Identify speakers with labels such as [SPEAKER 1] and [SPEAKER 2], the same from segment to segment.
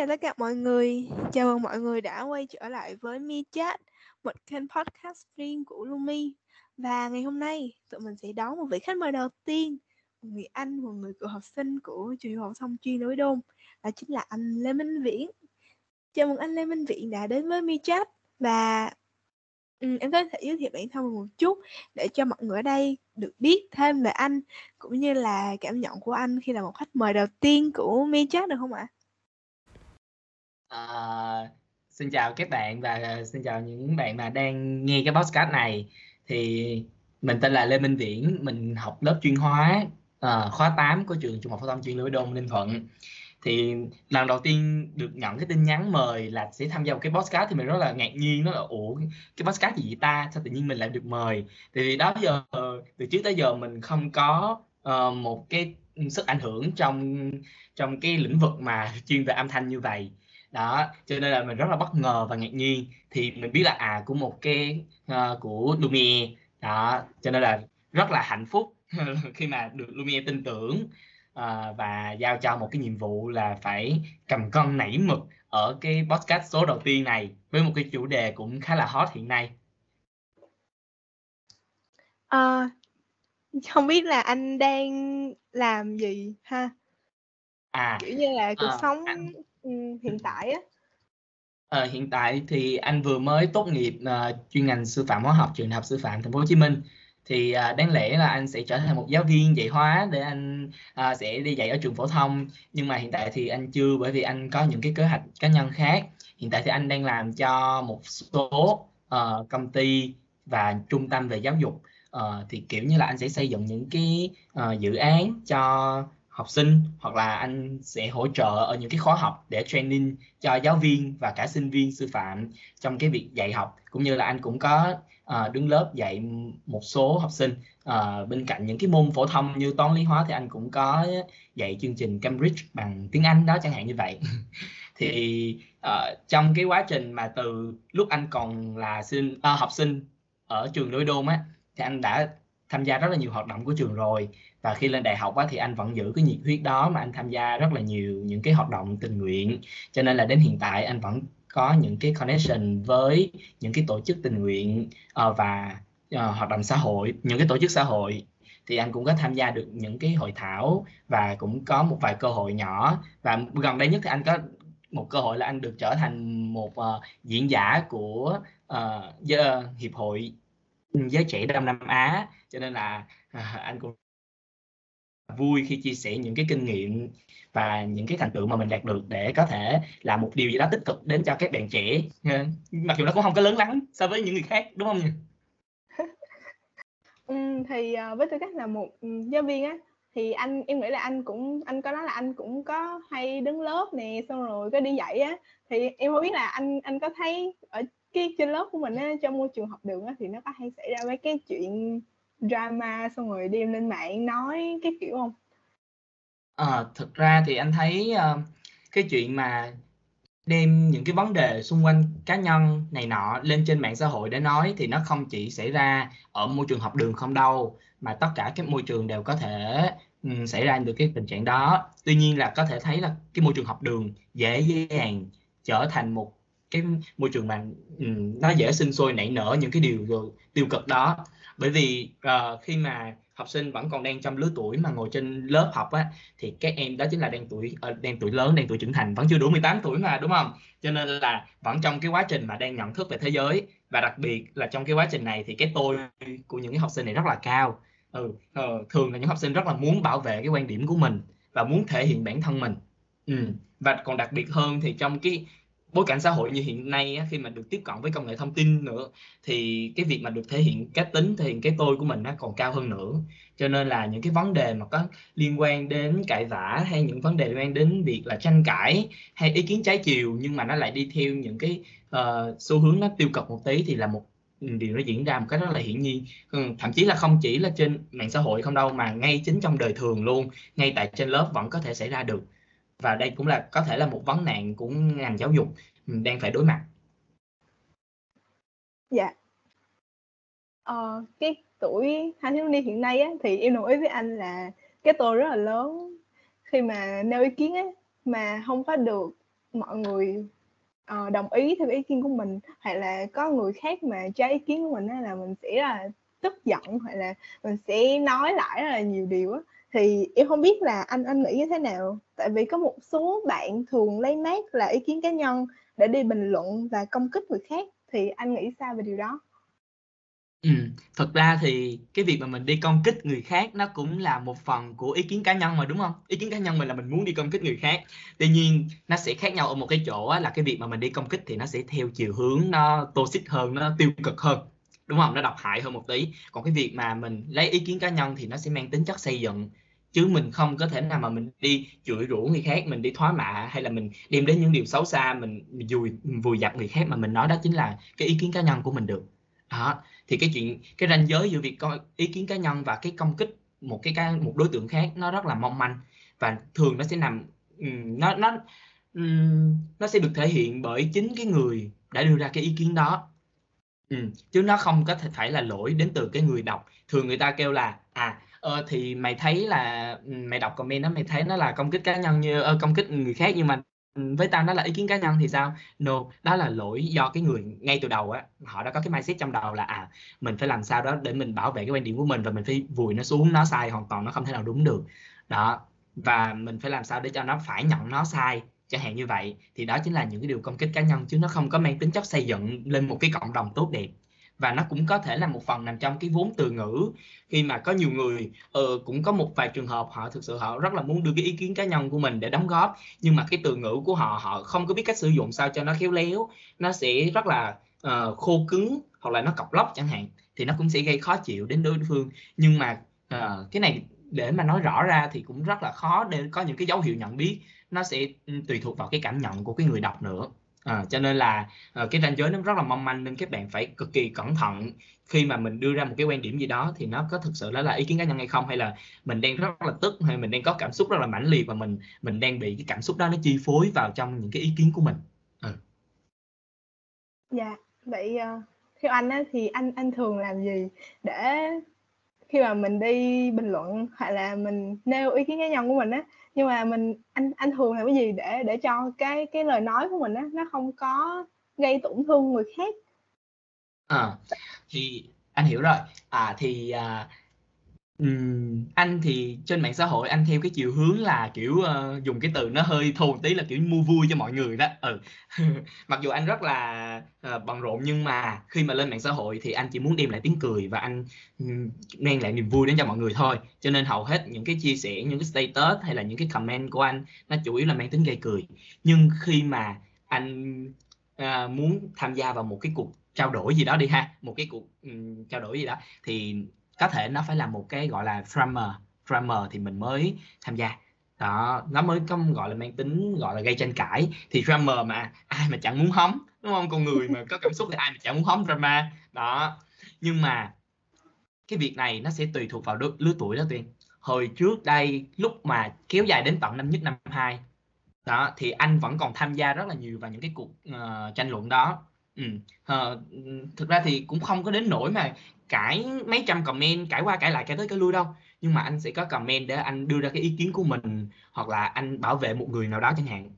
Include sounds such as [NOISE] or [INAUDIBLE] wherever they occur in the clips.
[SPEAKER 1] chào tất cả mọi người. Chào mừng mọi người đã quay trở lại với Mi Chat, một kênh podcast riêng của Lumi. Và ngày hôm nay, tụi mình sẽ đón một vị khách mời đầu tiên, một người anh, một người cựu học sinh của trường học thông chuyên đối đôn, đó chính là anh Lê Minh Viễn. Chào mừng anh Lê Minh Viễn đã đến với Mi Chat và ừ, em có thể giới thiệu bản thân một chút để cho mọi người ở đây được biết thêm về anh cũng như là cảm nhận của anh khi là một khách mời đầu tiên của Mi Chat được không ạ?
[SPEAKER 2] À, Ờ, xin chào các bạn và xin chào những bạn mà đang nghe cái podcast này. Thì mình tên là Lê Minh Viễn mình học lớp chuyên hóa uh, khóa 8 của trường trung học phổ thông chuyên Lưu Đôn Ninh Thuận. Thì lần đầu tiên được nhận cái tin nhắn mời là sẽ tham gia một cái podcast thì mình rất là ngạc nhiên nó là ủa cái podcast gì vậy ta? Sao tự nhiên mình lại được mời? Thì vì đó giờ từ trước tới giờ mình không có uh, một cái sức ảnh hưởng trong trong cái lĩnh vực mà chuyên về âm thanh như vậy đó cho nên là mình rất là bất ngờ và ngạc nhiên. Thì mình biết là à của một cái uh, của Lumiere đó cho nên là rất là hạnh phúc [LAUGHS] khi mà được Lumiere tin tưởng uh, và giao cho một cái nhiệm vụ là phải cầm cân nảy mực ở cái podcast số đầu tiên này với một cái chủ đề cũng khá là hot hiện nay.
[SPEAKER 1] À, không biết là anh đang làm gì ha?
[SPEAKER 2] À
[SPEAKER 1] kiểu như là cuộc
[SPEAKER 2] à,
[SPEAKER 1] sống
[SPEAKER 2] anh Ừ,
[SPEAKER 1] hiện tại á.
[SPEAKER 2] À, hiện tại thì anh vừa mới tốt nghiệp uh, chuyên ngành sư phạm hóa học trường Đại học Sư phạm Thành phố Hồ Chí Minh. Thì uh, đáng lẽ là anh sẽ trở thành một giáo viên dạy hóa để anh uh, sẽ đi dạy ở trường phổ thông. Nhưng mà hiện tại thì anh chưa bởi vì anh có những cái kế hoạch cá nhân khác. Hiện tại thì anh đang làm cho một số uh, công ty và trung tâm về giáo dục. Uh, thì kiểu như là anh sẽ xây dựng những cái uh, dự án cho học sinh hoặc là anh sẽ hỗ trợ ở những cái khóa học để training cho giáo viên và cả sinh viên sư phạm trong cái việc dạy học. Cũng như là anh cũng có uh, đứng lớp dạy một số học sinh uh, bên cạnh những cái môn phổ thông như toán lý hóa thì anh cũng có dạy chương trình Cambridge bằng tiếng Anh đó chẳng hạn như vậy. [LAUGHS] Thì uh, trong cái quá trình mà từ lúc anh còn là sinh uh, học sinh ở trường Lối Đôn á thì anh đã tham gia rất là nhiều hoạt động của trường rồi. Và khi lên đại học á, thì anh vẫn giữ cái nhiệt huyết đó mà anh tham gia rất là nhiều những cái hoạt động tình nguyện. Cho nên là đến hiện tại anh vẫn có những cái connection với những cái tổ chức tình nguyện uh, và uh, hoạt động xã hội những cái tổ chức xã hội. Thì anh cũng có tham gia được những cái hội thảo và cũng có một vài cơ hội nhỏ. Và gần đây nhất thì anh có một cơ hội là anh được trở thành một uh, diễn giả của uh, hiệp hội giới trẻ Đông Nam Á cho nên là à, anh cũng vui khi chia sẻ những cái kinh nghiệm và những cái thành tựu mà mình đạt được để có thể làm một điều gì đó tích cực đến cho các bạn trẻ mặc dù nó cũng không có lớn lắm so với những người khác đúng không nhỉ? [LAUGHS]
[SPEAKER 1] ừ, thì à, với tư cách là một giáo viên á thì anh em nghĩ là anh cũng anh có nói là anh cũng có hay đứng lớp nè xong rồi có đi dạy á thì em không biết là anh anh có thấy ở cái trên lớp của mình á trong môi trường học đường á thì nó có hay xảy ra mấy cái chuyện drama xong rồi đem lên mạng nói cái kiểu không?
[SPEAKER 2] Ờ, à, thực ra thì anh thấy uh, cái chuyện mà đem những cái vấn đề xung quanh cá nhân này nọ lên trên mạng xã hội để nói thì nó không chỉ xảy ra ở môi trường học đường không đâu mà tất cả các môi trường đều có thể um, xảy ra được cái tình trạng đó tuy nhiên là có thể thấy là cái môi trường học đường dễ dàng trở thành một cái môi trường mà um, nó dễ sinh sôi nảy nở những cái điều tiêu cực đó bởi vì uh, khi mà học sinh vẫn còn đang trong lứa tuổi mà ngồi trên lớp học á thì các em đó chính là đang tuổi ờ, uh, đang tuổi lớn đang tuổi trưởng thành vẫn chưa đủ 18 tuổi mà đúng không cho nên là vẫn trong cái quá trình mà đang nhận thức về thế giới và đặc biệt là trong cái quá trình này thì cái tôi của những cái học sinh này rất là cao ừ, uh, thường là những học sinh rất là muốn bảo vệ cái quan điểm của mình và muốn thể hiện bản thân mình ừ. và còn đặc biệt hơn thì trong cái bối cảnh xã hội như hiện nay á, khi mà được tiếp cận với công nghệ thông tin nữa thì cái việc mà được thể hiện cá tính thể hiện cái tôi của mình nó còn cao hơn nữa. Cho nên là những cái vấn đề mà có liên quan đến cãi vã hay những vấn đề liên quan đến việc là tranh cãi hay ý kiến trái chiều nhưng mà nó lại đi theo những cái uh, xu hướng nó tiêu cực một tí thì là một điều nó diễn ra một cách rất là hiển nhiên. Thậm chí là không chỉ là trên mạng xã hội không đâu mà ngay chính trong đời thường luôn ngay tại trên lớp vẫn có thể xảy ra được và đây cũng là có thể là một vấn nạn của ngành giáo dục ừ, đang phải đối mặt.
[SPEAKER 1] Dạ. Ờ, cái tuổi hai thiếu niên hiện nay á, thì em đồng ý với anh là cái tôi rất là lớn. Khi mà nêu ý kiến á, mà không có được mọi người uh, đồng ý theo ý kiến của mình hay là có người khác mà trái ý kiến của mình á, là mình sẽ là tức giận hoặc là mình sẽ nói lại rất là nhiều điều á thì em không biết là anh anh nghĩ như thế nào. Tại vì có một số bạn thường lấy mát là ý kiến cá nhân để đi bình luận và công kích người khác. Thì anh nghĩ sao về điều đó?
[SPEAKER 2] Ừ, thật ra thì cái việc mà mình đi công kích người khác nó cũng là một phần của ý kiến cá nhân mà, đúng không? Ý kiến cá nhân mình là mình muốn đi công kích người khác. Tuy nhiên nó sẽ khác nhau ở một cái chỗ á, là cái việc mà mình đi công kích thì nó sẽ theo chiều hướng nó toxic hơn, nó tiêu cực hơn, đúng không? Nó độc hại hơn một tí. Còn cái việc mà mình lấy ý kiến cá nhân thì nó sẽ mang tính chất xây dựng, chứ mình không có thể nào mà mình đi chửi rủa người khác, mình đi thoá mạ hay là mình đem đến những điều xấu xa, mình mình vùi vùi dập người khác mà mình nói đó chính là cái ý kiến cá nhân của mình được. Đó, thì cái chuyện cái ranh giới giữa việc coi ý kiến cá nhân và cái công kích một cái cái một đối tượng khác nó rất là mong manh. Và thường nó sẽ nằm nó nó nó sẽ được thể hiện bởi chính cái người đã đưa ra cái ý kiến đó ừ, chứ nó không có thể phải là lỗi đến từ cái người đọc. Thường người ta kêu là à ờ, thì mày thấy là ừ, mày đọc comment đó mày thấy nó là công kích cá nhân như ờ, công kích người khác nhưng mà với tao nó là ý kiến cá nhân thì sao? No đó là lỗi do cái người ngay từ đầu á. Họ đã có cái mindset trong đầu là à mình phải làm sao đó để mình bảo vệ cái quan điểm của mình và mình phải vùi nó xuống nó sai hoàn toàn nó không thể nào đúng được. Đó và mình phải làm sao để cho nó phải nhận nó sai chẳng hạn như vậy thì đó chính là những cái điều công kích cá nhân chứ nó không có mang tính chất xây dựng lên một cái cộng đồng tốt đẹp. Và nó cũng có thể là một phần nằm trong cái vốn từ ngữ. Khi mà có nhiều người uh, cũng có một vài trường hợp họ thực sự họ rất là muốn đưa cái ý kiến cá nhân của mình để đóng góp nhưng mà cái từ ngữ của họ họ không có biết cách sử dụng sao cho nó khéo léo nó sẽ rất là uh, khô cứng hoặc là nó cọc lóc chẳng hạn thì nó cũng sẽ gây khó chịu đến đối phương. Nhưng mà uh, cái này để mà nói rõ ra thì cũng rất là khó để có những cái dấu hiệu nhận biết nó sẽ ừ, tùy thuộc vào cái cảm nhận của cái người đọc nữa À, cho nên là à, cái ranh giới nó rất là mong manh nên các bạn phải cực kỳ cẩn thận khi mà mình đưa ra một cái quan điểm gì đó thì nó có thực sự đó là ý kiến cá nhân hay không hay là mình đang rất là tức hay mình đang có cảm xúc rất là mãnh liệt và mình mình đang bị cái cảm xúc đó nó chi phối vào trong những cái ý kiến của mình. Ừ.
[SPEAKER 1] Dạ, vậy uh, theo anh á, thì anh anh thường làm gì để khi mà mình đi bình luận hoặc là mình nêu ý kiến cá nhân của mình á nhưng mà mình anh anh thường làm cái gì để để cho cái cái lời nói của mình á nó không có gây tổn thương người khác?
[SPEAKER 2] À thì anh hiểu rồi. À thì à, Ừm, anh thì trên mạng xã hội anh theo cái chiều hướng là, kiểu, ờ, dùng cái từ nó hơi thô tí là, kiểu, mua vui cho mọi người đó, ừ. [LAUGHS] Mặc dù anh rất là, ờ, bận rộn nhưng mà khi mà lên mạng xã hội thì anh chỉ muốn đem lại tiếng cười và anh, ừm, mang lại niềm vui đến cho mọi người thôi. Cho nên hầu hết những cái chia sẻ, những cái status hay là những cái comment của anh nó chủ yếu là mang tính gây cười. Nhưng khi mà anh, à, muốn tham gia vào một cái cuộc trao đổi gì đó đi ha, một cái cuộc, ừm, trao đổi gì đó thì có thể nó phải là một cái gọi là drama drama thì mình mới tham gia. Đó nó mới có gọi là mang tính gọi là gây tranh cãi. Thì drama mà ai mà chẳng muốn hóng đúng không? Con người mà có cảm xúc thì ai mà chẳng muốn hóng drama đó. Nhưng mà cái việc này nó sẽ tùy thuộc vào đứa, lứa tuổi đó tuyên hồi trước đây lúc mà kéo dài đến tận năm nhất năm hai đó thì anh vẫn còn tham gia rất là nhiều vào những cái cuộc uh, tranh luận đó ừ. Ờ, thực ra thì cũng không có đến nỗi mà cãi mấy trăm comment cãi qua cãi lại cãi tới cãi lui đâu. Nhưng mà anh sẽ có comment để anh đưa ra cái ý kiến của mình hoặc là anh bảo vệ một người nào đó chẳng hạn.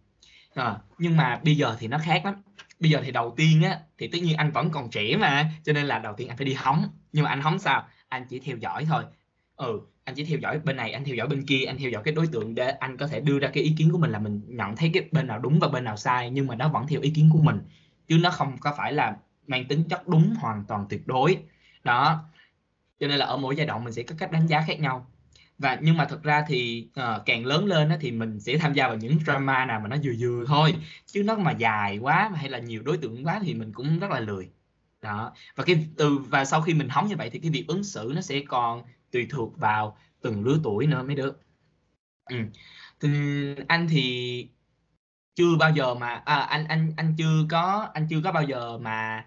[SPEAKER 2] À, nhưng mà bây giờ thì nó khác lắm. Bây giờ thì đầu tiên á thì tất nhiên anh vẫn còn trẻ mà cho nên là đầu tiên anh phải đi hóng. Nhưng mà anh hóng sao? Anh chỉ theo dõi thôi. Ừ anh chỉ theo dõi bên này anh theo dõi bên kia anh theo dõi cái đối tượng để anh có thể đưa ra cái ý kiến của mình là mình nhận thấy cái bên nào đúng và bên nào sai nhưng mà nó vẫn theo ý kiến của mình chứ nó không có phải là mang tính chất đúng hoàn toàn tuyệt đối. Đó cho nên là ở mỗi giai đoạn mình sẽ có cách đánh giá khác nhau. Và nhưng mà thật ra thì uh, càng lớn lên á, thì mình sẽ tham gia vào những drama nào mà nó vừa vừa thôi chứ nó mà dài quá hay là nhiều đối tượng quá thì mình cũng rất là lười. Đó và cái từ và sau khi mình hóng như vậy thì cái việc ứng xử nó sẽ còn tùy thuộc vào từng lứa tuổi nữa mới được. Ừ. thì anh thì chưa bao giờ mà à, anh anh anh chưa có anh chưa có bao giờ mà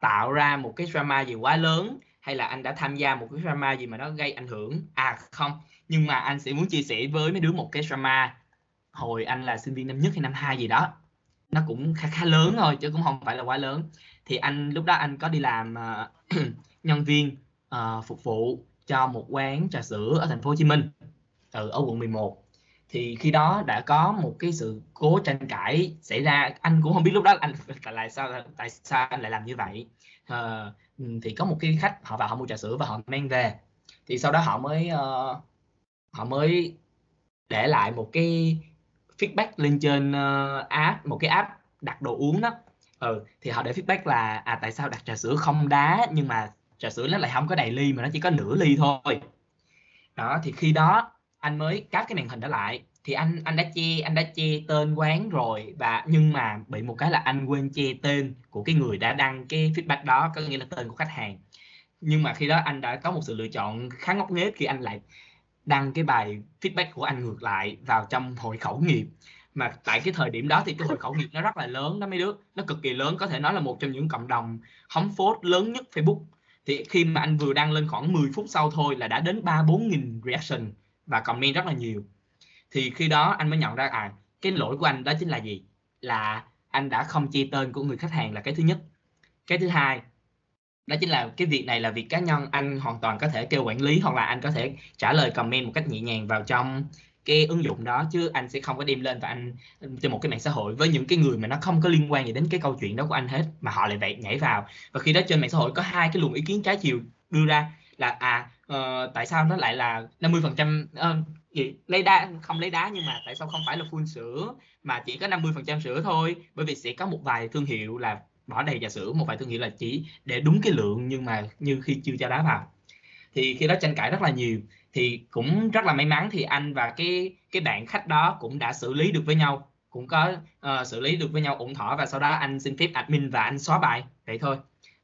[SPEAKER 2] tạo ra một cái drama gì quá lớn hay là anh đã tham gia một cái drama gì mà nó gây ảnh hưởng? À không. Nhưng mà anh sẽ muốn chia sẻ với mấy đứa một cái drama hồi anh là sinh viên năm nhất hay năm hai gì đó. Nó cũng khá khá lớn thôi chứ cũng không phải là quá lớn. Thì anh lúc đó anh có đi làm uh, [CLEARS THROAT] nhân viên uh, phục vụ cho một quán trà sữa ở thành phố Hồ Chí Minh ở, ở quận 11 thì khi đó đã có một cái sự cố tranh cãi xảy ra. Anh cũng không biết lúc đó anh tại lại sao tại sao anh lại làm như vậy. À, thì có một cái khách họ vào họ mua trà sữa và họ mang về. Thì sau đó họ mới uh, họ mới để lại một cái feedback lên trên uh, app một cái app đặt đồ uống đó. Ừ thì họ để feedback là à tại sao đặt trà sữa không đá nhưng mà trà sữa nó lại không có đầy ly mà nó chỉ có nửa ly thôi. Đó thì khi đó anh mới cáp cái màn hình đó lại. Thì anh anh đã che, anh đã che tên quán rồi và, nhưng mà bị một cái là anh quên che tên của cái người đã đăng cái feedback đó, có nghĩa là tên của khách hàng. Nhưng mà khi đó anh đã có một sự lựa chọn khá ngốc nghếch khi anh lại đăng cái bài feedback của anh ngược lại vào trong hội khẩu nghiệp. Mà tại cái thời điểm đó thì cái hội khẩu nghiệp nó rất là lớn đó mấy đứa. Nó cực kỳ lớn, có thể nói là một trong những cộng đồng hóng phốt lớn nhất Facebook. Thì khi mà anh vừa đăng lên khoảng 10 phút sau thôi là đã đến ba bốn nghìn reaction và comment rất là nhiều. Thì khi đó anh mới nhận ra à cái lỗi của anh đó chính là gì? Là anh đã không chia tên của người khách hàng là cái thứ nhất. Cái thứ hai, đó chính là cái việc này là việc cá nhân, anh hoàn toàn có thể kêu quản lý hoặc là anh có thể trả lời comment một cách nhẹ nhàng vào trong cái ứng dụng đó, chứ anh sẽ không có đem lên và anh trên một cái mạng xã hội với những cái người mà nó không có liên quan gì đến cái câu chuyện đó của anh hết, mà họ lại vậy nhảy vào. Và khi đó trên mạng xã hội có hai cái luồng ý kiến trái chiều đưa ra là à uh, tại sao nó lại là 50 phần trăm uh, lấy đá không lấy đá nhưng mà tại sao không phải là full sữa mà chỉ có 50 phần trăm sữa thôi? Bởi vì sẽ có một vài thương hiệu là bỏ đầy trà sữa một vài thương hiệu là chỉ để đúng cái lượng nhưng mà như khi chưa cho đá vào. Thì khi đó tranh cãi rất là nhiều. Thì cũng rất là may mắn thì anh và cái cái bạn khách đó cũng đã xử lý được với nhau cũng có uh, xử lý được với nhau ổn thỏa và sau đó anh xin phép admin và anh xóa bài. Vậy thôi.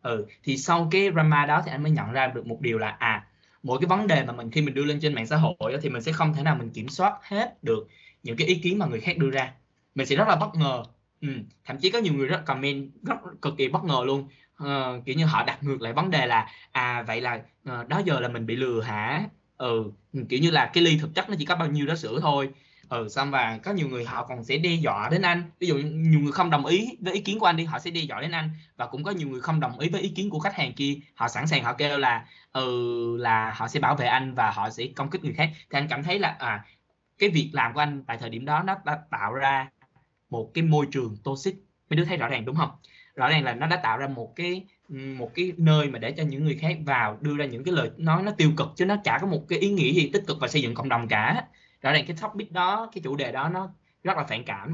[SPEAKER 2] Ừ thì sau cái drama đó thì anh mới nhận ra được một điều là à mỗi cái vấn đề mà mình khi mình đưa lên trên mạng xã hội thì mình sẽ không thể nào mình kiểm soát hết được những cái ý kiến mà người khác đưa ra. Mình sẽ rất là bất ngờ. Ừ. thậm chí có nhiều người rất comment rất cực kỳ bất ngờ luôn. Uh, kiểu như họ đặt ngược lại vấn đề là à vậy là uh, đó giờ là mình bị lừa hả? Ừ kiểu như là cái ly thực chất nó chỉ có bao nhiêu đó sữa thôi ừ xong và có nhiều người họ còn sẽ đe dọa đến anh. Ví dụ nhiều người không đồng ý với ý kiến của anh đi, họ sẽ đe dọa đến anh. Và cũng có nhiều người không đồng ý với ý kiến của khách hàng kia. Họ sẵn sàng họ kêu là ừ là họ sẽ bảo vệ anh và họ sẽ công kích người khác. Thì anh cảm thấy là à cái việc làm của anh tại thời điểm đó nó đã tạo ra một cái môi trường toxic. Mấy đứa thấy rõ ràng đúng không? Rõ ràng là nó đã tạo ra một cái một cái nơi mà để cho những người khác vào, đưa ra những cái lời nói nó tiêu cực chứ nó chả có một cái ý nghĩa gì tích cực và xây dựng cộng đồng cả rõ ràng cái topic đó cái chủ đề đó nó rất là phản cảm.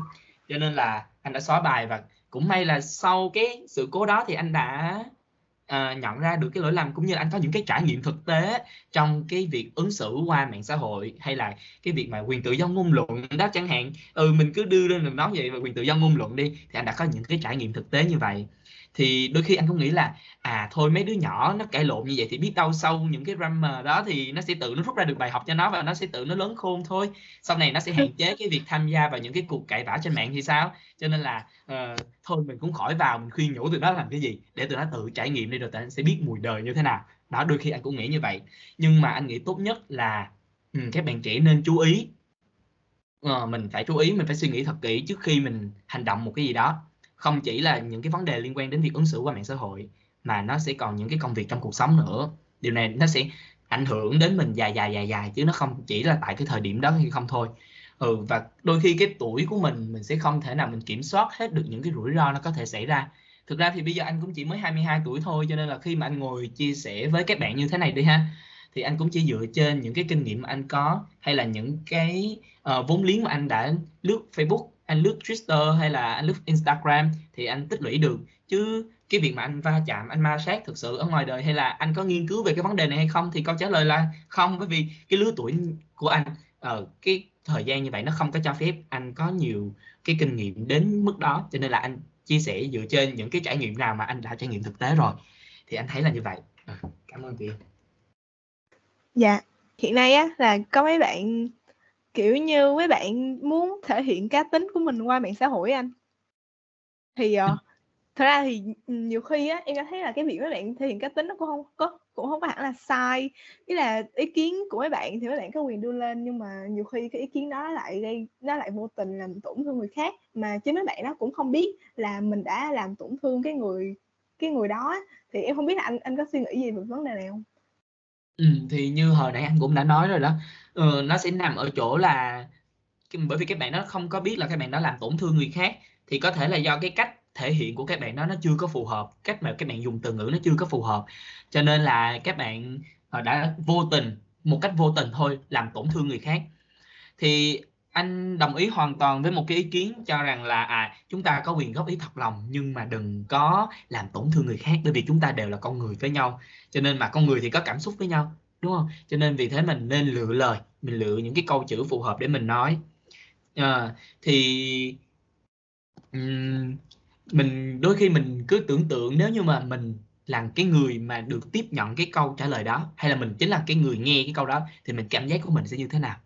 [SPEAKER 2] Cho nên là anh đã xóa bài và cũng may là sau cái sự cố đó thì anh đã uh, nhận ra được cái lỗi lầm cũng như anh có những cái trải nghiệm thực tế trong cái việc ứng xử qua mạng xã hội hay là cái việc mà quyền tự do ngôn luận đó chẳng hạn. Ừ mình cứ đưa lên mình nói vậy về quyền tự do ngôn luận đi thì anh đã có những cái trải nghiệm thực tế như vậy thì đôi khi anh cũng nghĩ là à thôi mấy đứa nhỏ nó cãi lộn như vậy thì biết đâu sau những cái grammar đó thì nó sẽ tự nó rút ra được bài học cho nó và nó sẽ tự nó lớn khôn thôi. Sau này nó sẽ hạn chế cái việc tham gia vào những cái cuộc cãi vã trên mạng thì sao? Cho nên là uh, thôi mình cũng khỏi vào mình khuyên nhủ tụi nó làm cái gì để tụi nó tự trải nghiệm đi rồi tụi nó sẽ biết mùi đời như thế nào. Đó đôi khi anh cũng nghĩ như vậy. Nhưng mà anh nghĩ tốt nhất là um, các bạn trẻ nên chú ý. Uh, mình phải chú ý mình phải suy nghĩ thật kỹ trước khi mình hành động một cái gì đó không chỉ là những cái vấn đề liên quan đến việc ứng xử qua mạng xã hội mà nó sẽ còn những cái công việc trong cuộc sống nữa. Điều này nó sẽ ảnh hưởng đến mình dài dài dài dài chứ nó không chỉ là tại cái thời điểm đó hay không thôi. Ừ và đôi khi cái tuổi của mình mình sẽ không thể nào mình kiểm soát hết được những cái rủi ro nó có thể xảy ra. Thực ra thì bây giờ anh cũng chỉ mới 22 tuổi thôi cho nên là khi mà anh ngồi chia sẻ với các bạn như thế này đi ha thì anh cũng chỉ dựa trên những cái kinh nghiệm mà anh có hay là những cái uh, vốn liếng mà anh đã lướt Facebook anh lướt Twitter hay là anh lướt Instagram thì anh tích lũy được. Chứ cái việc mà anh va chạm anh ma sát thực sự ở ngoài đời hay là anh có nghiên cứu về cái vấn đề này hay không thì câu trả lời là không. Bởi vì cái lứa tuổi của anh ở uh, cái thời gian như vậy nó không có cho phép anh có nhiều cái kinh nghiệm đến mức đó. Cho nên là anh chia sẻ dựa trên những cái trải nghiệm nào mà anh đã trải nghiệm thực tế rồi. Thì anh thấy là như vậy. Ờ, cảm ơn chị.
[SPEAKER 1] Dạ. Hiện nay á là có mấy bạn kiểu như mấy bạn muốn thể hiện cá tính của mình qua mạng xã hội anh. Thì uh, thật ra thì nhiều khi á em cảm thấy là cái việc mấy bạn thể hiện cá tính nó cũng không có cũng không có hẳn là sai. Ý là ý kiến của mấy bạn thì mấy bạn có quyền đưa lên nhưng mà nhiều khi cái ý kiến đó lại gây nó lại vô tình làm tổn thương người khác mà chính mấy bạn đó cũng không biết là mình đã làm tổn thương cái người cái người đó thì em không biết là anh anh có suy nghĩ gì về vấn đề này không
[SPEAKER 2] Ừ, thì như hồi nãy anh cũng đã nói rồi đó, ờ, nó sẽ nằm ở chỗ là bởi vì các bạn đó không có biết là các bạn đó làm tổn thương người khác thì có thể là do cái cách thể hiện của các bạn đó nó chưa có phù hợp cách mà các bạn dùng từ ngữ nó chưa có phù hợp. Cho nên là các bạn ờ, đã vô tình một cách vô tình thôi làm tổn thương người khác. Thì anh đồng ý hoàn toàn với một cái ý kiến cho rằng là à chúng ta có quyền góp ý thật lòng nhưng mà đừng có làm tổn thương người khác bởi vì chúng ta đều là con người với nhau. Cho nên mà con người thì có cảm xúc với nhau đúng không? Cho nên vì thế mình nên lựa lời mình lựa những cái câu chữ phù hợp để mình nói. À, thì um, mình đôi khi mình cứ tưởng tượng nếu như mà mình là cái người mà được tiếp nhận cái câu trả lời đó hay là mình chính là cái người nghe cái câu đó thì mình cảm giác của mình sẽ như thế nào?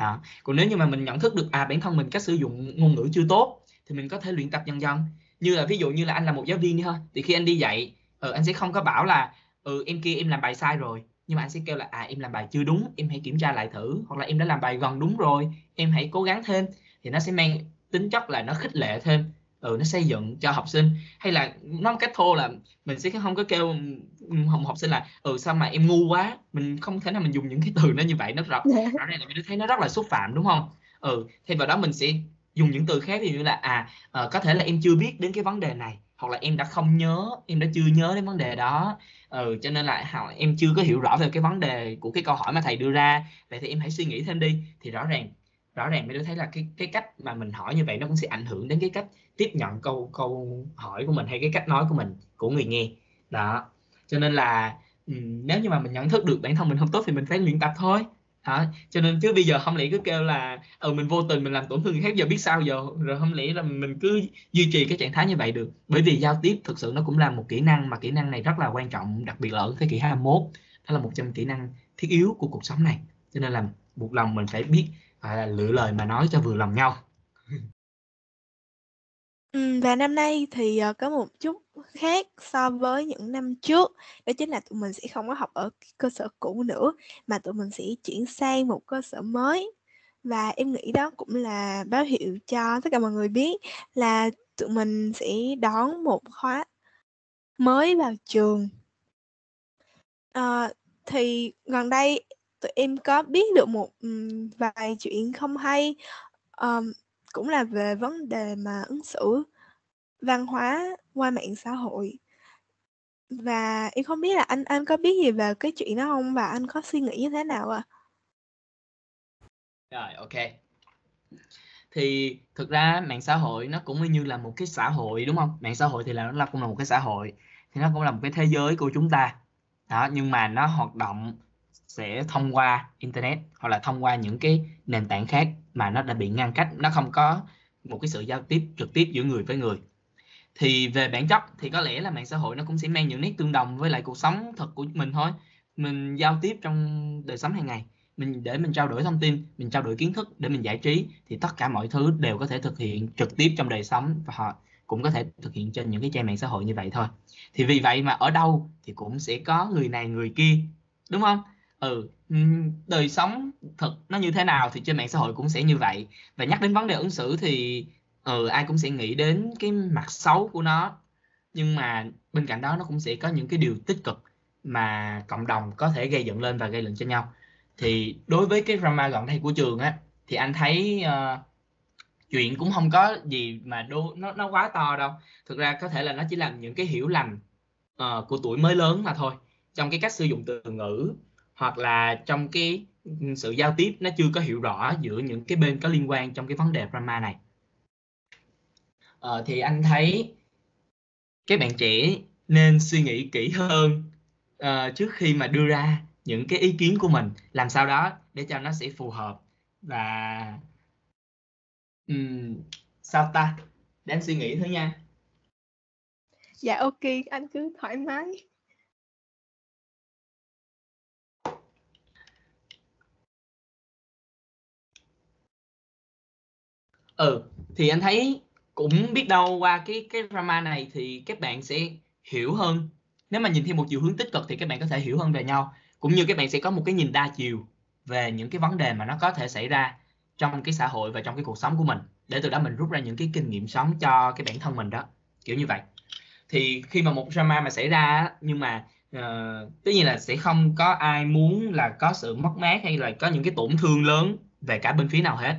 [SPEAKER 2] Đó. còn nếu như mà mình nhận thức được à bản thân mình cách sử dụng ngôn ngữ chưa tốt thì mình có thể luyện tập dần dần. Như là ví dụ như là anh là một giáo viên đi thôi thì khi anh đi dạy ừ, anh sẽ không có bảo là ừ em kia em làm bài sai rồi nhưng mà anh sẽ kêu là à em làm bài chưa đúng em hãy kiểm tra lại thử hoặc là em đã làm bài gần đúng rồi em hãy cố gắng thêm. Thì nó sẽ mang tính chất là nó khích lệ thêm ừ, nó xây dựng cho học sinh. Hay là nói một cách thô là mình sẽ không có kêu học học sinh là ừ sao mà em ngu quá. Mình không thể nào mình dùng những cái từ nó như vậy nó rõ dạ. rõ ràng là mình thấy nó rất là xúc phạm đúng không? Ừ thêm vào đó mình sẽ dùng những từ khác ví dụ như là à uh, có thể là em chưa biết đến cái vấn đề này hoặc là em đã không nhớ em đã chưa nhớ đến vấn đề đó. Ừ cho nên là em chưa có hiểu rõ về cái vấn đề của cái câu hỏi mà thầy đưa ra. Vậy thì em hãy suy nghĩ thêm đi. Thì rõ ràng rõ ràng mới thấy là cái cái cách mà mình hỏi như vậy nó cũng sẽ ảnh hưởng đến cái cách tiếp nhận câu câu hỏi của mình hay cái cách nói của mình, của người nghe. Đó. Cho nên là ừ, nếu như mà mình nhận thức được bản thân mình không tốt thì mình phải luyện tập thôi. Đó. cho nên chứ bây giờ không lẽ cứ kêu là ừ mình vô tình mình làm tổn thương người khác, giờ biết sao giờ? Rồi không lẽ là mình cứ duy trì cái trạng thái như vậy được? Bởi vì giao tiếp thực sự nó cũng là một kỹ năng mà kỹ năng này rất là quan trọng, đặc biệt là ở thế kỷ 21 đó là một trong kỹ năng thiết yếu của cuộc sống này. Cho nên là một lòng mình phải biết phải là lựa lời mà nói cho vừa lòng nhau
[SPEAKER 1] Ừ, và năm nay thì, ờ, có một chút khác so với những năm trước, đó chính là tụi mình sẽ không có học ở cơ sở cũ nữa, mà tụi mình sẽ chuyển sang một cơ sở mới. Và em nghĩ đó cũng là báo hiệu cho tất cả mọi người biết là tụi mình sẽ đón một khóa mới vào trường. à, thì gần đây tụi em có biết được một, vài chuyện không hay, um, cũng là về vấn đề mà ứng xử văn hóa qua mạng xã hội. Và em không biết là anh anh có biết gì về cái chuyện đó không Và anh có suy nghĩ như thế nào ạ?
[SPEAKER 2] Rồi, ok Thì thực ra mạng xã hội nó cũng như là một cái xã hội, đúng không Mạng xã hội thì là nó cũng là một cái xã hội, thì nó cũng là một cái thế giới của chúng ta. Đó, nhưng mà nó hoạt động sẽ thông qua internet hoặc là thông qua những cái nền tảng khác mà nó đã bị ngăn cách, nó không có một cái sự giao tiếp trực tiếp giữa người với người. Thì về bản chất thì có lẽ là mạng xã hội nó cũng sẽ mang những nét tương đồng với lại cuộc sống thật của mình thôi. Mình giao tiếp trong đời sống hàng ngày, mình để mình trao đổi thông tin, mình trao đổi kiến thức để mình giải trí thì tất cả mọi thứ đều có thể thực hiện trực tiếp trong đời sống và họ cũng có thể thực hiện trên những cái trang mạng xã hội như vậy thôi. Thì vì vậy mà ở đâu thì cũng sẽ có người này người kia, đúng không? Ừ, ừ đời sống thực nó như thế nào thì trên mạng xã hội cũng sẽ như vậy. Và nhắc đến vấn đề ứng xử thì ừ ai cũng sẽ nghĩ đến cái mặt xấu của nó. Nhưng mà bên cạnh đó nó cũng sẽ có những cái điều tích cực mà cộng đồng có thể gây dựng lên và gây dựng cho nhau. Thì đối với cái drama gần đây của trường á thì anh thấy uh, chuyện cũng không có gì mà đô nó nó quá to đâu. Thực ra có thể là nó chỉ là những cái hiểu lầm uh, của tuổi mới lớn mà thôi. Trong cái cách sử dụng từ ngữ hoặc là trong cái sự giao tiếp nó chưa có hiểu rõ giữa những cái bên có liên quan trong cái vấn đề drama này. Ờ, thì anh thấy các bạn trẻ nên suy nghĩ kỹ hơn uh, trước khi mà đưa ra những cái ý kiến của mình làm sao đó để cho nó sẽ phù hợp và um, sao ta? Để anh suy nghĩ thôi nha.
[SPEAKER 1] Dạ ok anh cứ thoải mái.
[SPEAKER 2] Ừ thì anh thấy cũng biết đâu qua cái cái drama này thì các bạn sẽ hiểu hơn. Nếu mà nhìn theo một chiều hướng tích cực thì các bạn có thể hiểu hơn về nhau. Cũng như các bạn sẽ có một cái nhìn đa chiều về những cái vấn đề mà nó có thể xảy ra trong cái xã hội và trong cái cuộc sống của mình. Để từ đó mình rút ra những cái kinh nghiệm sống cho cái bản thân mình đó. Kiểu như vậy. Thì khi mà một drama mà xảy ra nhưng mà uh, tất nhiên là sẽ không có ai muốn là có sự mất mát hay là có những cái tổn thương lớn về cả bên phía nào hết.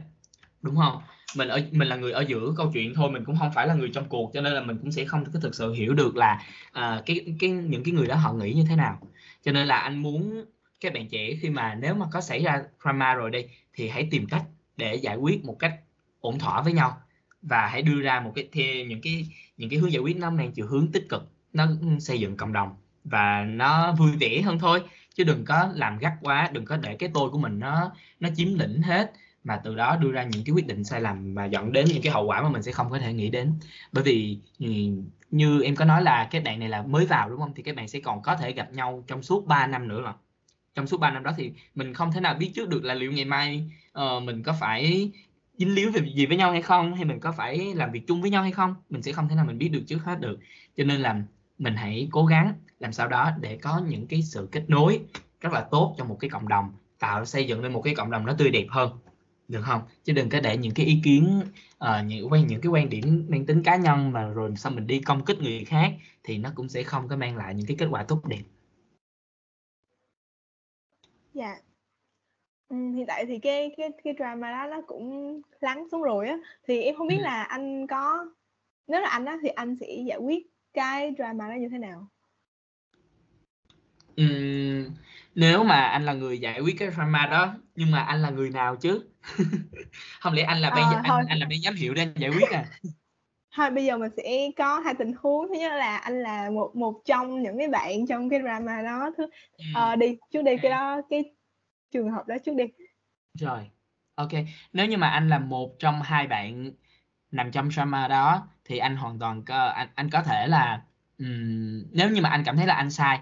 [SPEAKER 2] Đúng không? Mình ở mình là người ở giữa câu chuyện thôi mình cũng không phải là người trong cuộc cho nên là mình cũng sẽ không có thực sự hiểu được là uh, cái cái những cái người đó họ nghĩ như thế nào. Cho nên là anh muốn các bạn trẻ khi mà nếu mà có xảy ra drama rồi đi thì hãy tìm cách để giải quyết một cách ổn thỏa với nhau. Và hãy đưa ra một cái thêm những cái những cái hướng giải quyết nó mang chiều hướng tích cực nó xây dựng cộng đồng. Và nó vui vẻ hơn thôi chứ đừng có làm gắt quá đừng có để cái tôi của mình nó nó chiếm lĩnh hết mà từ đó đưa ra những cái quyết định sai lầm và dẫn đến những cái hậu quả mà mình sẽ không có thể nghĩ đến. Bởi vì ừ, như em có nói là các bạn này là mới vào đúng không? Thì các bạn sẽ còn có thể gặp nhau trong suốt 3 năm nữa mà. Trong suốt 3 năm đó thì mình không thể nào biết trước được là liệu ngày mai uh, mình có phải dính líu về gì với nhau hay không? Hay mình có phải làm việc chung với nhau hay không? Mình sẽ không thể nào mình biết được trước hết được. Cho nên là mình hãy cố gắng làm sao đó để có những cái sự kết nối rất là tốt trong một cái cộng đồng tạo xây dựng lên một cái cộng đồng nó tươi đẹp hơn được không? Chứ đừng có để những cái ý kiến uh, những quan những cái quan điểm mang tính cá nhân mà rồi sau mình đi công kích người khác thì nó cũng sẽ không có mang lại những cái kết quả tốt đẹp.
[SPEAKER 1] Dạ. Ừ, hiện tại thì cái cái cái drama đó nó cũng lắng xuống rồi á. Thì em không biết ừ. là anh có nếu là anh đó thì anh sẽ giải quyết cái drama đó như thế nào?
[SPEAKER 2] Ừm, nếu mà anh là người giải quyết cái drama đó nhưng mà anh là người nào chứ? [LAUGHS] Không lẽ anh là ban
[SPEAKER 1] Ờ,
[SPEAKER 2] anh anh là ban giám hiệu để anh giải quyết à? [LAUGHS]
[SPEAKER 1] Thôi bây giờ mình sẽ có hai tình huống. Thứ nhất là anh là một một trong những cái bạn trong cái drama đó. Thứ ờ, đi trước đi cái đó cái trường hợp đó trước đi.
[SPEAKER 2] Rồi ok. Nếu như mà anh là một trong hai bạn nằm trong drama đó thì anh hoàn toàn có anh anh có thể là ừm, nếu như mà anh cảm thấy là anh sai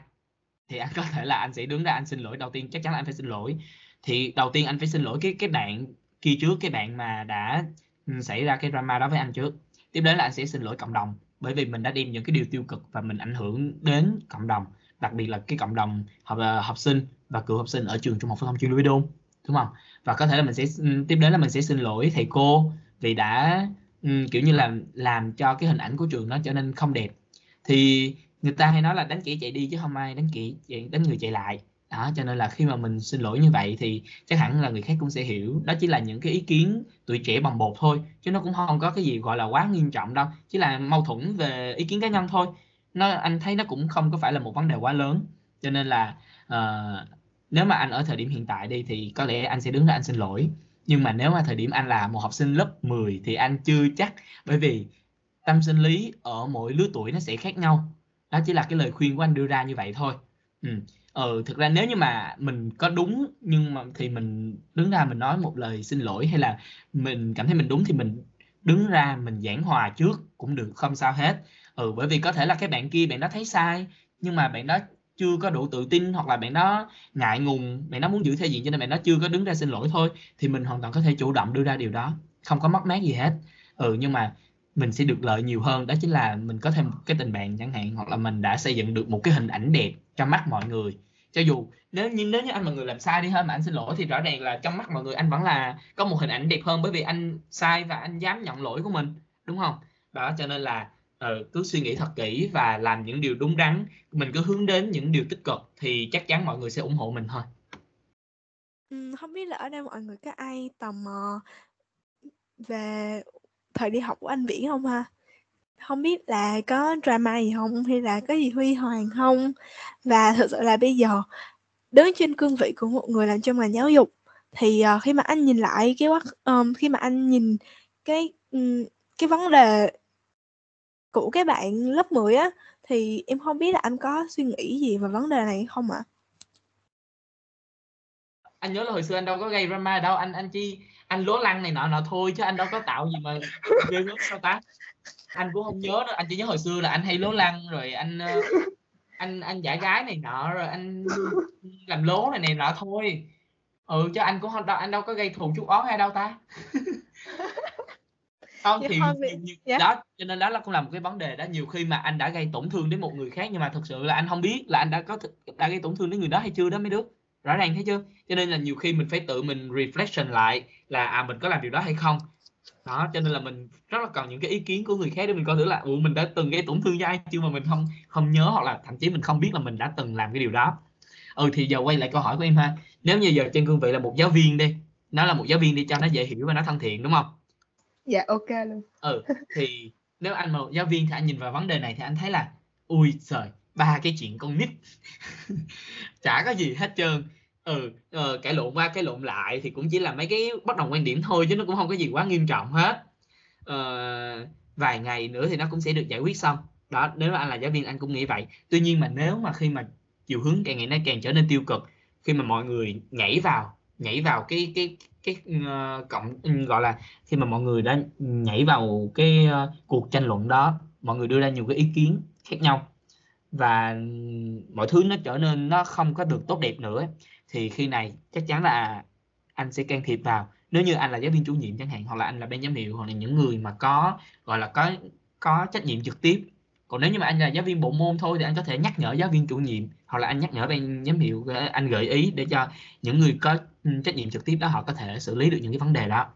[SPEAKER 2] thì anh có thể là anh sẽ đứng ra anh xin lỗi. Đầu tiên chắc chắn là anh phải xin lỗi. Thì đầu tiên anh phải xin lỗi cái cái bạn kia trước cái bạn mà đã ừ, xảy ra cái drama đó với anh trước. Tiếp đến là anh sẽ xin lỗi cộng đồng bởi vì mình đã đem những cái điều tiêu cực và mình ảnh hưởng đến cộng đồng đặc biệt là cái cộng đồng học ờ, học sinh và cựu học sinh ở trường trung học phổ thông chuyên Louis Đôn đúng không? Và có thể là mình sẽ ừ, tiếp đến là mình sẽ xin lỗi thầy cô vì đã um, kiểu như là làm cho cái hình ảnh của trường nó trở nên không đẹp. Thì người ta hay nói là đánh kẻ chạy đi chứ không ai đánh kẻ đánh người chạy lại. Đó cho nên là khi mà mình xin lỗi như vậy thì chắc hẳn là người khác cũng sẽ hiểu. Đó chỉ là những cái ý kiến tuổi trẻ bằng bột thôi chứ nó cũng không có cái gì gọi là quá nghiêm trọng đâu. Chỉ là mâu thuẫn về ý kiến cá nhân thôi. Nó anh thấy nó cũng không có phải là một vấn đề quá lớn. Cho nên là uh, nếu mà anh ở thời điểm hiện tại đi thì có lẽ anh sẽ đứng ra anh xin lỗi. Nhưng mà nếu mà thời điểm anh là một học sinh lớp 10 thì anh chưa chắc. Bởi vì tâm sinh lý ở mỗi lứa tuổi nó sẽ khác nhau đó chỉ là cái lời khuyên của anh đưa ra như vậy thôi. Ừ. Ừ thực ra nếu như mà mình có đúng, nhưng mà thì mình đứng ra mình nói một lời xin lỗi hay là mình cảm thấy mình đúng thì mình đứng ra mình giảng hòa trước cũng được, không sao hết. Ừ bởi vì có thể là cái bạn kia, bạn đó thấy sai, nhưng mà bạn đó chưa có đủ tự tin hoặc là bạn đó ngại ngùng, bạn đó muốn giữ thể diện cho nên bạn đó chưa có đứng ra xin lỗi thôi, thì mình hoàn toàn có thể chủ động đưa ra điều đó, không có mất mát gì hết. Ừ nhưng mà mình sẽ được lợi nhiều hơn. Đó chính là mình có thêm cái tình bạn chẳng hạn hoặc là mình đã xây dựng được một cái hình ảnh đẹp trong mắt mọi người. Cho dù nếu như nếu như anh là người làm sai đi hơn mà anh xin lỗi thì rõ ràng là trong mắt mọi người anh vẫn là có một hình ảnh đẹp hơn bởi vì anh sai và anh dám nhận lỗi của mình đúng không? Đó cho nên là ừ, cứ suy nghĩ thật kỹ và làm những điều đúng đắn. Mình cứ hướng đến những điều tích cực thì chắc chắn mọi người sẽ ủng hộ mình thôi.
[SPEAKER 1] Ừ, không biết là ở đây mọi người có ai tò mò về thời đi học của anh Viễn không ha? Không biết là có drama gì không? Hay là có gì huy hoàng không? Và thực sự là bây giờ đứng trên cương vị của một người làm trong ngành giáo dục thì uh, khi mà anh nhìn lại cái um, khi mà anh nhìn cái um, cái vấn đề của các bạn lớp 10 á thì em không biết là anh có suy nghĩ gì về vấn đề này không ạ?
[SPEAKER 2] Anh nhớ là hồi xưa anh đâu có gây drama đâu, anh anh chi anh lố lăng này nọ nọ thôi chứ anh đâu có tạo gì mà ghê gớm sao ta? Anh cũng không nhớ đâu, anh chỉ nhớ hồi xưa là anh hay lố lăng rồi anh ờ, anh anh giải gái này nọ rồi anh làm lố này này nọ thôi. Ừ chứ anh cũng không đâu anh đâu có gây thù chút ót hay đâu ta. [LAUGHS] không thì nhiều, yeah. đó cho nên đó là cũng là một cái vấn đề đó nhiều khi mà anh đã gây tổn thương đến một người khác nhưng mà thực sự là anh không biết là anh đã có đã gây tổn thương đến người đó hay chưa đó mấy đứa rõ ràng thấy chưa cho nên là nhiều khi mình phải tự mình reflection lại là à mình có làm điều đó hay không? Đó cho nên là mình rất là cần những cái ý kiến của người khác để mình coi thử là ủa mình đã từng gây tổn thương cho ai chưa mà mình không không nhớ hoặc là thậm chí mình không biết là mình đã từng làm cái điều đó. Ừ thì giờ quay lại câu hỏi của em ha. Nếu như giờ trên cương vị là một giáo viên đi nó là một giáo viên đi cho nó dễ hiểu và nó thân thiện đúng không?
[SPEAKER 1] Dạ ok luôn.
[SPEAKER 2] Ừ thì nếu anh là một giáo viên thì anh nhìn vào vấn đề này thì anh thấy là ui trời ba cái chuyện con nít. [LAUGHS] Chả có gì hết trơn. Ừ ờ, cãi lộn qua cái lộn lại thì cũng chỉ là mấy cái bất đồng quan điểm thôi chứ nó cũng không có gì quá nghiêm trọng hết. Ờ, vài ngày nữa thì nó cũng sẽ được giải quyết xong. Đó nếu mà anh là giáo viên anh cũng nghĩ vậy. Tuy nhiên mà nếu mà khi mà chiều hướng càng ngày nó càng trở nên tiêu cực khi mà mọi người nhảy vào nhảy vào cái cái cái uh, cộng ừ, gọi là khi mà mọi người đã nhảy vào cái uh, cuộc tranh luận đó mọi người đưa ra nhiều cái ý kiến khác nhau và mọi thứ nó trở nên nó không có được tốt đẹp nữa thì khi này chắc chắn là anh sẽ can thiệp vào. Nếu như anh là giáo viên chủ nhiệm chẳng hạn hoặc là anh là ban giám hiệu hoặc là những người mà có gọi là có có trách nhiệm trực tiếp. Còn nếu như mà anh là giáo viên bộ môn thôi thì anh có thể nhắc nhở giáo viên chủ nhiệm hoặc là anh nhắc nhở ban giám hiệu ờ, anh gợi ý để cho những người có ừ, trách nhiệm trực tiếp đó họ có thể xử lý được những cái vấn đề đó.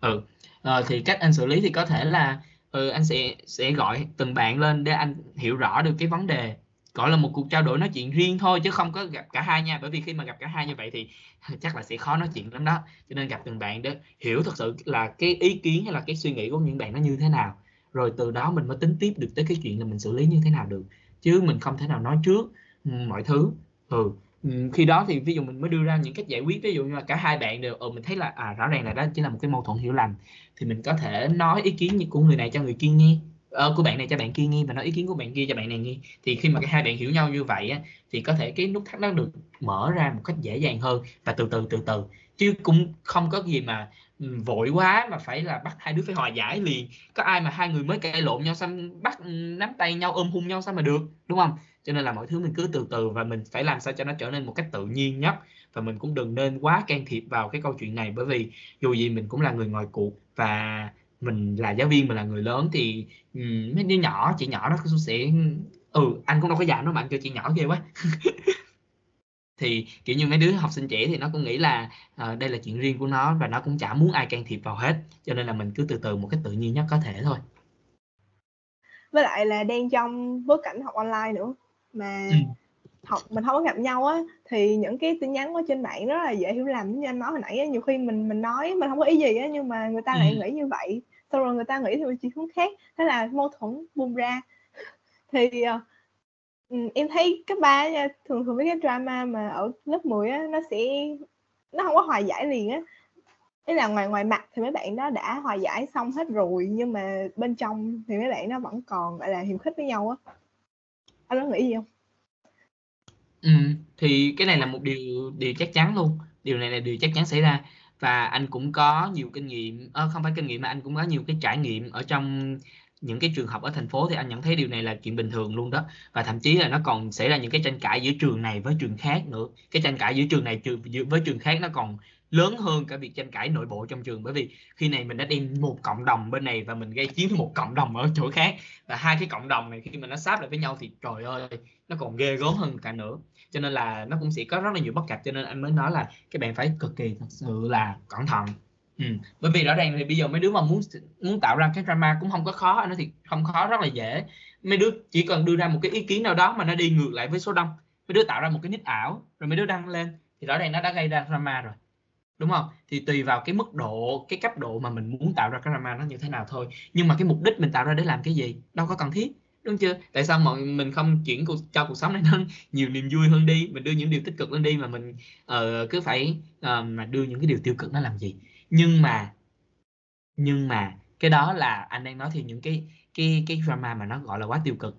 [SPEAKER 2] Ừ. Ờ, thì cách anh xử lý thì có thể là ừ, anh sẽ sẽ gọi từng bạn lên để anh hiểu rõ được cái vấn đề. Gọi là một cuộc trao đổi nói chuyện riêng thôi chứ không có gặp cả hai nha. Bởi vì khi mà gặp cả hai như vậy thì [LAUGHS] chắc là sẽ khó nói chuyện lắm đó. Cho nên gặp từng bạn để hiểu thật sự là cái ý kiến hay là cái suy nghĩ của những bạn nó như thế nào. Rồi từ đó mình mới tính tiếp được tới cái chuyện là mình xử lý như thế nào được. Chứ mình không thể nào nói trước ừ, mọi thứ. Ừ Ừ, khi đó thì ví dụ mình mới đưa ra những cách giải quyết. Ví dụ như là cả hai bạn đều ừ, mình thấy là à rõ ràng là đó chỉ là một cái mâu thuẫn hiểu lầm. Thì mình có thể nói ý kiến của người này cho người kia nghe ờ, của bạn này cho bạn kia nghe và nói ý kiến của bạn kia cho bạn này nghe. Thì khi mà cả hai bạn hiểu nhau như vậy á, thì có thể cái nút thắt nó được mở ra một cách dễ dàng hơn và từ từ từ từ. Chứ cũng không có gì mà ừ, vội quá mà phải là bắt hai đứa phải hòa giải liền. Có ai mà hai người mới cãi lộn nhau xong bắt ừ, nắm tay nhau ôm hung nhau sao mà được đúng không? Cho nên là mọi thứ mình cứ từ từ và mình phải làm sao cho nó trở nên một cách tự nhiên nhất. Và mình cũng đừng nên quá can thiệp vào cái câu chuyện này. Bởi vì dù gì mình cũng là người ngoài cuộc và mình là giáo viên mình là người lớn thì mấy đứa nhỏ chị nhỏ nó sẽ ừ anh cũng đâu có dạy nó mà anh kêu chị nhỏ ghê quá. [LAUGHS] Thì kiểu như mấy đứa học sinh trẻ thì nó cũng nghĩ là uh, đây là chuyện riêng của nó và nó cũng chả muốn ai can thiệp vào hết. Cho nên là mình cứ từ từ một cách tự nhiên nhất có thể thôi.
[SPEAKER 1] Với lại là đang trong bối cảnh học online nữa mà ừ. học mình không có gặp nhau á thì những cái tin nhắn ở trên mạng rất là dễ hiểu lầm. Như anh nói hồi nãy á, nhiều khi mình mình nói mình không có ý gì á nhưng mà người ta lại ừ. nghĩ như vậy. Xong rồi người ta nghĩ theo chiều hướng khác thế là mâu thuẫn bung ra. [LAUGHS] Thì uh, em thấy các ba thường thường mấy cái drama mà ở lớp 10 á nó sẽ nó không có hòa giải liền á. Ý là ngoài ngoài mặt thì mấy bạn đó đã hòa giải xong hết rồi nhưng mà bên trong thì mấy bạn nó vẫn còn gọi là hiềm khích với nhau á anh có nghĩ gì không?
[SPEAKER 2] Ừ, thì cái này là một điều điều chắc chắn luôn. Điều này là điều chắc chắn xảy ra. Và anh cũng có nhiều kinh nghiệm à, không phải kinh nghiệm mà anh cũng có nhiều cái trải nghiệm ở trong những cái trường học ở thành phố thì anh nhận thấy điều này là chuyện bình thường luôn đó. Và thậm chí là nó còn xảy ra những cái tranh cãi giữa trường này với trường khác nữa. Cái tranh cãi giữa trường này trường với trường khác nó còn lớn hơn cả việc tranh cãi nội bộ trong trường. Bởi vì khi này mình đã đem một cộng đồng bên này và mình gây chiến với một cộng đồng ở chỗ khác. Và hai cái cộng đồng này khi mà nó sáp lại với nhau thì trời ơi, nó còn ghê gớm hơn cả nữa. Cho nên là nó cũng sẽ có rất là nhiều bất cập. Cho nên anh mới nói là các bạn phải cực kỳ thật sự là cẩn thận. Ừ. bởi vì rõ ràng thì bây giờ mấy đứa mà muốn muốn tạo ra cái drama cũng không có khó. Anh nói thì không khó, rất là dễ. Mấy đứa chỉ cần đưa ra một cái ý kiến nào đó mà nó đi ngược lại với số đông. Mấy đứa tạo ra một cái nick ảo, rồi mấy đứa đăng lên. Thì rõ ràng nó đã gây ra drama rồi đúng không? Thì tùy vào cái mức độ cái cấp độ mà mình muốn tạo ra cái drama nó như thế nào thôi. Nhưng mà cái mục đích mình tạo ra để làm cái gì? Đâu có cần thiết đúng chưa? Tại sao mọi mình không chuyển cuộc cho cuộc sống này nó [LAUGHS] nhiều niềm vui hơn đi mình đưa những điều tích cực lên đi mà mình uh, cứ phải uh, mà đưa những cái điều tiêu cực nó làm gì? Nhưng mà nhưng mà cái đó là anh đang nói thì những cái cái cái drama mà nó gọi là quá tiêu cực.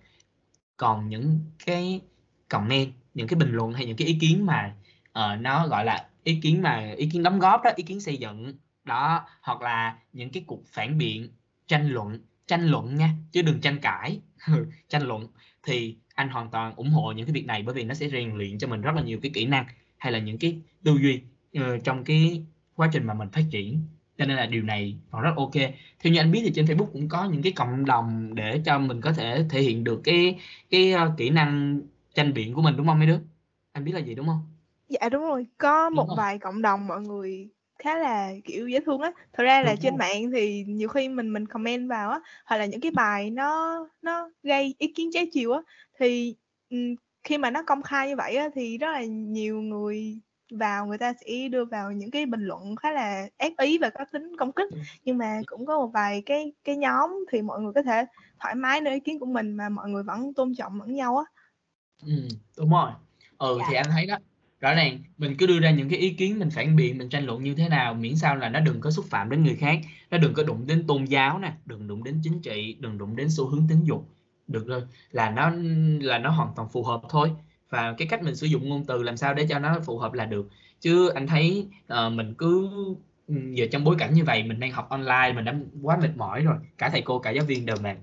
[SPEAKER 2] Còn những cái comment những cái bình luận hay những cái ý kiến mà uh, nó gọi là ý kiến mà ý kiến đóng góp đó ý kiến xây dựng đó hoặc là những cái cuộc phản biện tranh luận tranh luận nha chứ đừng tranh cãi. [LAUGHS] Ừ, tranh luận. Thì anh hoàn toàn ủng hộ những cái việc này bởi vì nó sẽ rèn luyện cho mình rất là nhiều cái kỹ năng hay là những cái tư duy uh, trong cái quá trình mà mình phát triển. Cho nên là điều này còn rất ok. Theo như anh biết thì trên Facebook cũng có những cái cộng đồng để cho mình có thể thể hiện được cái cái uh, kỹ năng tranh biện của mình đúng không mấy đứa? Anh biết là gì đúng không?
[SPEAKER 1] Dạ đúng rồi, có một vài cộng đồng mọi người khá là, kiểu, dễ thương á. Thật ra là Đúng trên rồi. mạng thì nhiều khi mình mình comment vào á, hoặc là những cái bài nó nó gây ý kiến trái chiều á, thì, khi mà nó công khai như vậy á, thì rất là nhiều người vào người ta sẽ đưa vào những cái bình luận khá là ác ý và có tính công kích nhưng mà cũng có một vài cái cái nhóm thì mọi người có thể thoải mái nói ý kiến của mình mà mọi người vẫn tôn trọng lẫn nhau á
[SPEAKER 2] ừ, đúng rồi ừ dạ. thì anh thấy đó rõ ràng mình cứ đưa ra những cái ý kiến mình phản biện mình tranh luận như thế nào miễn sao là nó đừng có xúc phạm đến người khác nó đừng có đụng đến tôn giáo nè đừng đụng đến chính trị đừng đụng đến xu hướng tính dục. Được rồi là nó là nó hoàn toàn phù hợp thôi. Và cái cách mình sử dụng ngôn từ làm sao để cho nó phù hợp là được. Chứ anh thấy uh, mình cứ ừ, giờ trong bối cảnh như vậy mình đang học online mình đã quá mệt mỏi rồi. Cả thầy cô cả giáo viên đều mệt.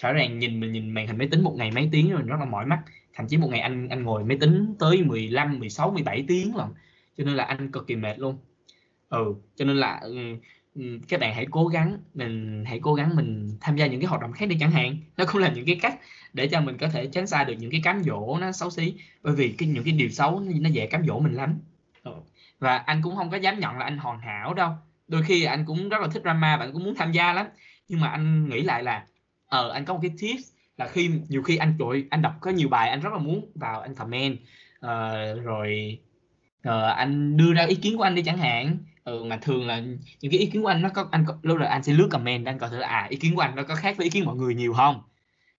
[SPEAKER 2] Rõ ràng nhìn mình nhìn màn hình máy tính một ngày mấy tiếng rồi rất là mỏi mắt thậm chí một ngày anh anh ngồi máy tính tới 15 16 17 tiếng lần cho nên là anh cực kỳ mệt luôn. Ừ cho nên là ừ, ừ, các bạn hãy cố gắng, mình hãy cố gắng mình tham gia những cái hoạt động khác đi chẳng hạn. Nó cũng là những cái cách để cho mình có thể tránh xa được những cái cám dỗ nó xấu xí. Bởi vì cái, những cái điều xấu nó dễ cám dỗ mình lắm. Ừ. và anh cũng không có dám nhận là anh hoàn hảo đâu. Đôi khi anh cũng rất là thích drama và anh cũng muốn tham gia lắm. Nhưng mà anh nghĩ lại là ờ anh có một cái tips là khi nhiều khi anh trội anh đọc có nhiều bài anh rất là muốn vào anh comment. Uh, rồi uh, anh đưa ra ý kiến của anh đi chẳng hạn. Ừ, mà thường là những cái ý kiến của anh nó có anh có, lúc là anh sẽ lướt comment anh coi thử là à ý kiến của anh nó có khác với ý kiến mọi người nhiều không?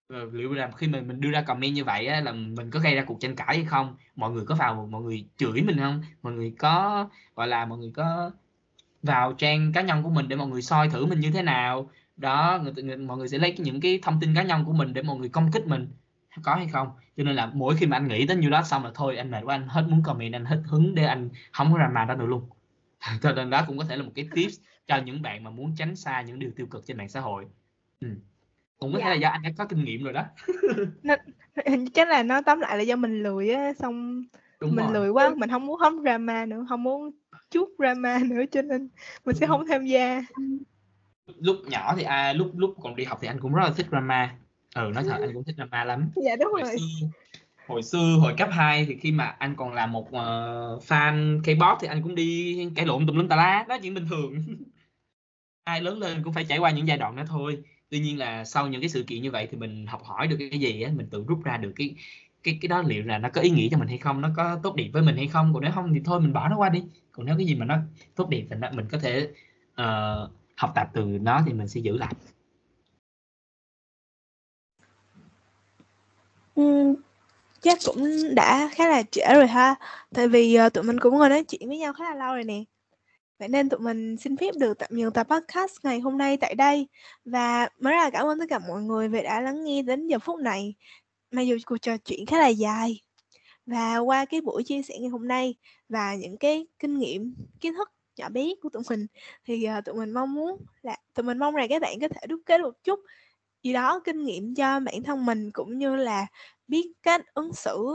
[SPEAKER 2] Rồi liệu là khi mình mình đưa ra comment như vậy á, là mình có gây ra cuộc tranh cãi hay không? Mọi người có vào mọi người chửi mình không? Mọi người có gọi là mọi người có vào trang cá nhân của mình để mọi người soi thử mình như thế nào? Đó người, người, mọi người sẽ lấy những cái thông tin cá nhân của mình để mọi người công kích mình. Có hay không? Cho nên là mỗi khi mà anh nghĩ đến như đó xong là thôi anh mệt quá anh hết muốn comment anh hết hứng để anh không có ra mà đó nữa luôn. [LAUGHS] Cho nên đó cũng có thể là một cái tips cho những bạn mà muốn tránh xa những điều tiêu cực trên mạng xã hội. Ừ. cũng có dạ. thể là do anh đã có kinh nghiệm rồi đó. [LAUGHS]
[SPEAKER 1] Nó, chắc là nó tóm lại là do mình lười á xong Đúng mình rồi. lười quá mình không muốn hóng drama nữa không muốn chút drama [LAUGHS] nữa cho nên mình sẽ không tham gia
[SPEAKER 2] lúc nhỏ thì à, lúc lúc còn đi học thì anh cũng rất là thích drama. Ừ nói thật anh cũng thích drama lắm.
[SPEAKER 1] Dạ đúng hồi
[SPEAKER 2] rồi. xưa, hồi xưa hồi cấp 2 thì khi mà anh còn là một uh, fan K-pop thì anh cũng đi cãi lộn tùm lum tà lá. Đó chuyện bình thường. [LAUGHS] Ai lớn lên cũng phải trải qua những giai đoạn đó thôi. Tuy nhiên là sau những cái sự kiện như vậy thì mình học hỏi được cái gì á mình tự rút ra được cái cái cái đó liệu là nó có ý nghĩa cho mình hay không nó có tốt đẹp với mình hay không. Còn nếu không thì thôi mình bỏ nó qua đi. Còn nếu cái gì mà nó tốt đẹp thì nó, mình có thể uh, học tập từ nó thì mình sẽ giữ lại.
[SPEAKER 1] Ừ, chắc cũng đã khá là trễ rồi ha. Tại vì uh, tụi mình cũng ngồi nói chuyện với nhau khá là lâu rồi nè. Vậy nên tụi mình xin phép được tạm dừng tập podcast ngày hôm nay tại đây. Và mới là cảm ơn tất cả mọi người vì đã lắng nghe đến giờ phút này. Mặc dù cuộc trò chuyện khá là dài. Và qua cái buổi chia sẻ ngày hôm nay và những cái kinh nghiệm kiến thức nhỏ bé của tụi mình thì uh, tụi mình mong muốn là tụi mình mong rằng các bạn có thể đúc kết một chút gì đó kinh nghiệm cho bản thân mình cũng như là biết cách ứng xử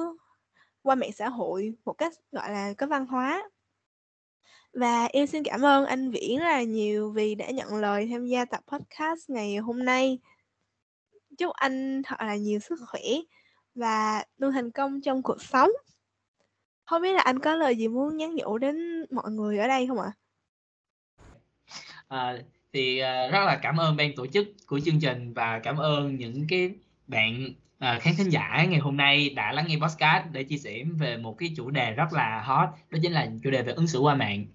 [SPEAKER 1] qua mạng xã hội một cách gọi là có văn hóa và em xin cảm ơn anh Viễn rất là nhiều vì đã nhận lời tham gia tập podcast ngày hôm nay. Chúc anh thật là nhiều sức khỏe và luôn thành công trong cuộc sống. Không biết là anh có lời gì muốn nhắn nhủ đến mọi người ở đây không ạ?
[SPEAKER 2] À, thì uh, rất là cảm ơn ban tổ chức của chương trình và cảm ơn những cái bạn uh, khán thính giả ngày hôm nay đã lắng nghe podcast để chia sẻ về một cái chủ đề rất là hot đó chính là chủ đề về ứng xử qua mạng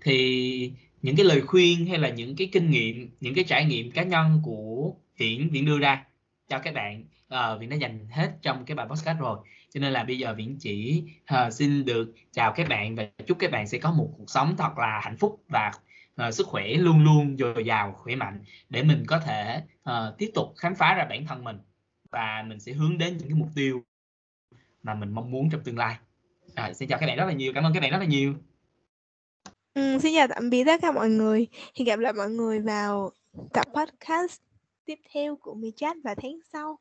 [SPEAKER 2] thì những cái lời khuyên hay là những cái kinh nghiệm những cái trải nghiệm cá nhân của hiển viễn đưa ra cho các bạn à, uh, viện đã dành hết trong cái bài podcast rồi cho nên là bây giờ viễn chỉ uh, xin được chào các bạn và chúc các bạn sẽ có một cuộc sống thật là hạnh phúc và uh, sức khỏe luôn luôn dồi dào khỏe mạnh để mình có thể uh, tiếp tục khám phá ra bản thân mình và mình sẽ hướng đến những cái mục tiêu mà mình mong muốn trong tương lai. Rồi xin chào các bạn rất là nhiều cảm ơn các bạn rất là nhiều.
[SPEAKER 1] Ừ, xin chào tạm biệt tất cả mọi người. Hẹn gặp lại mọi người vào tập podcast tiếp theo của Mi Chat vào tháng sau.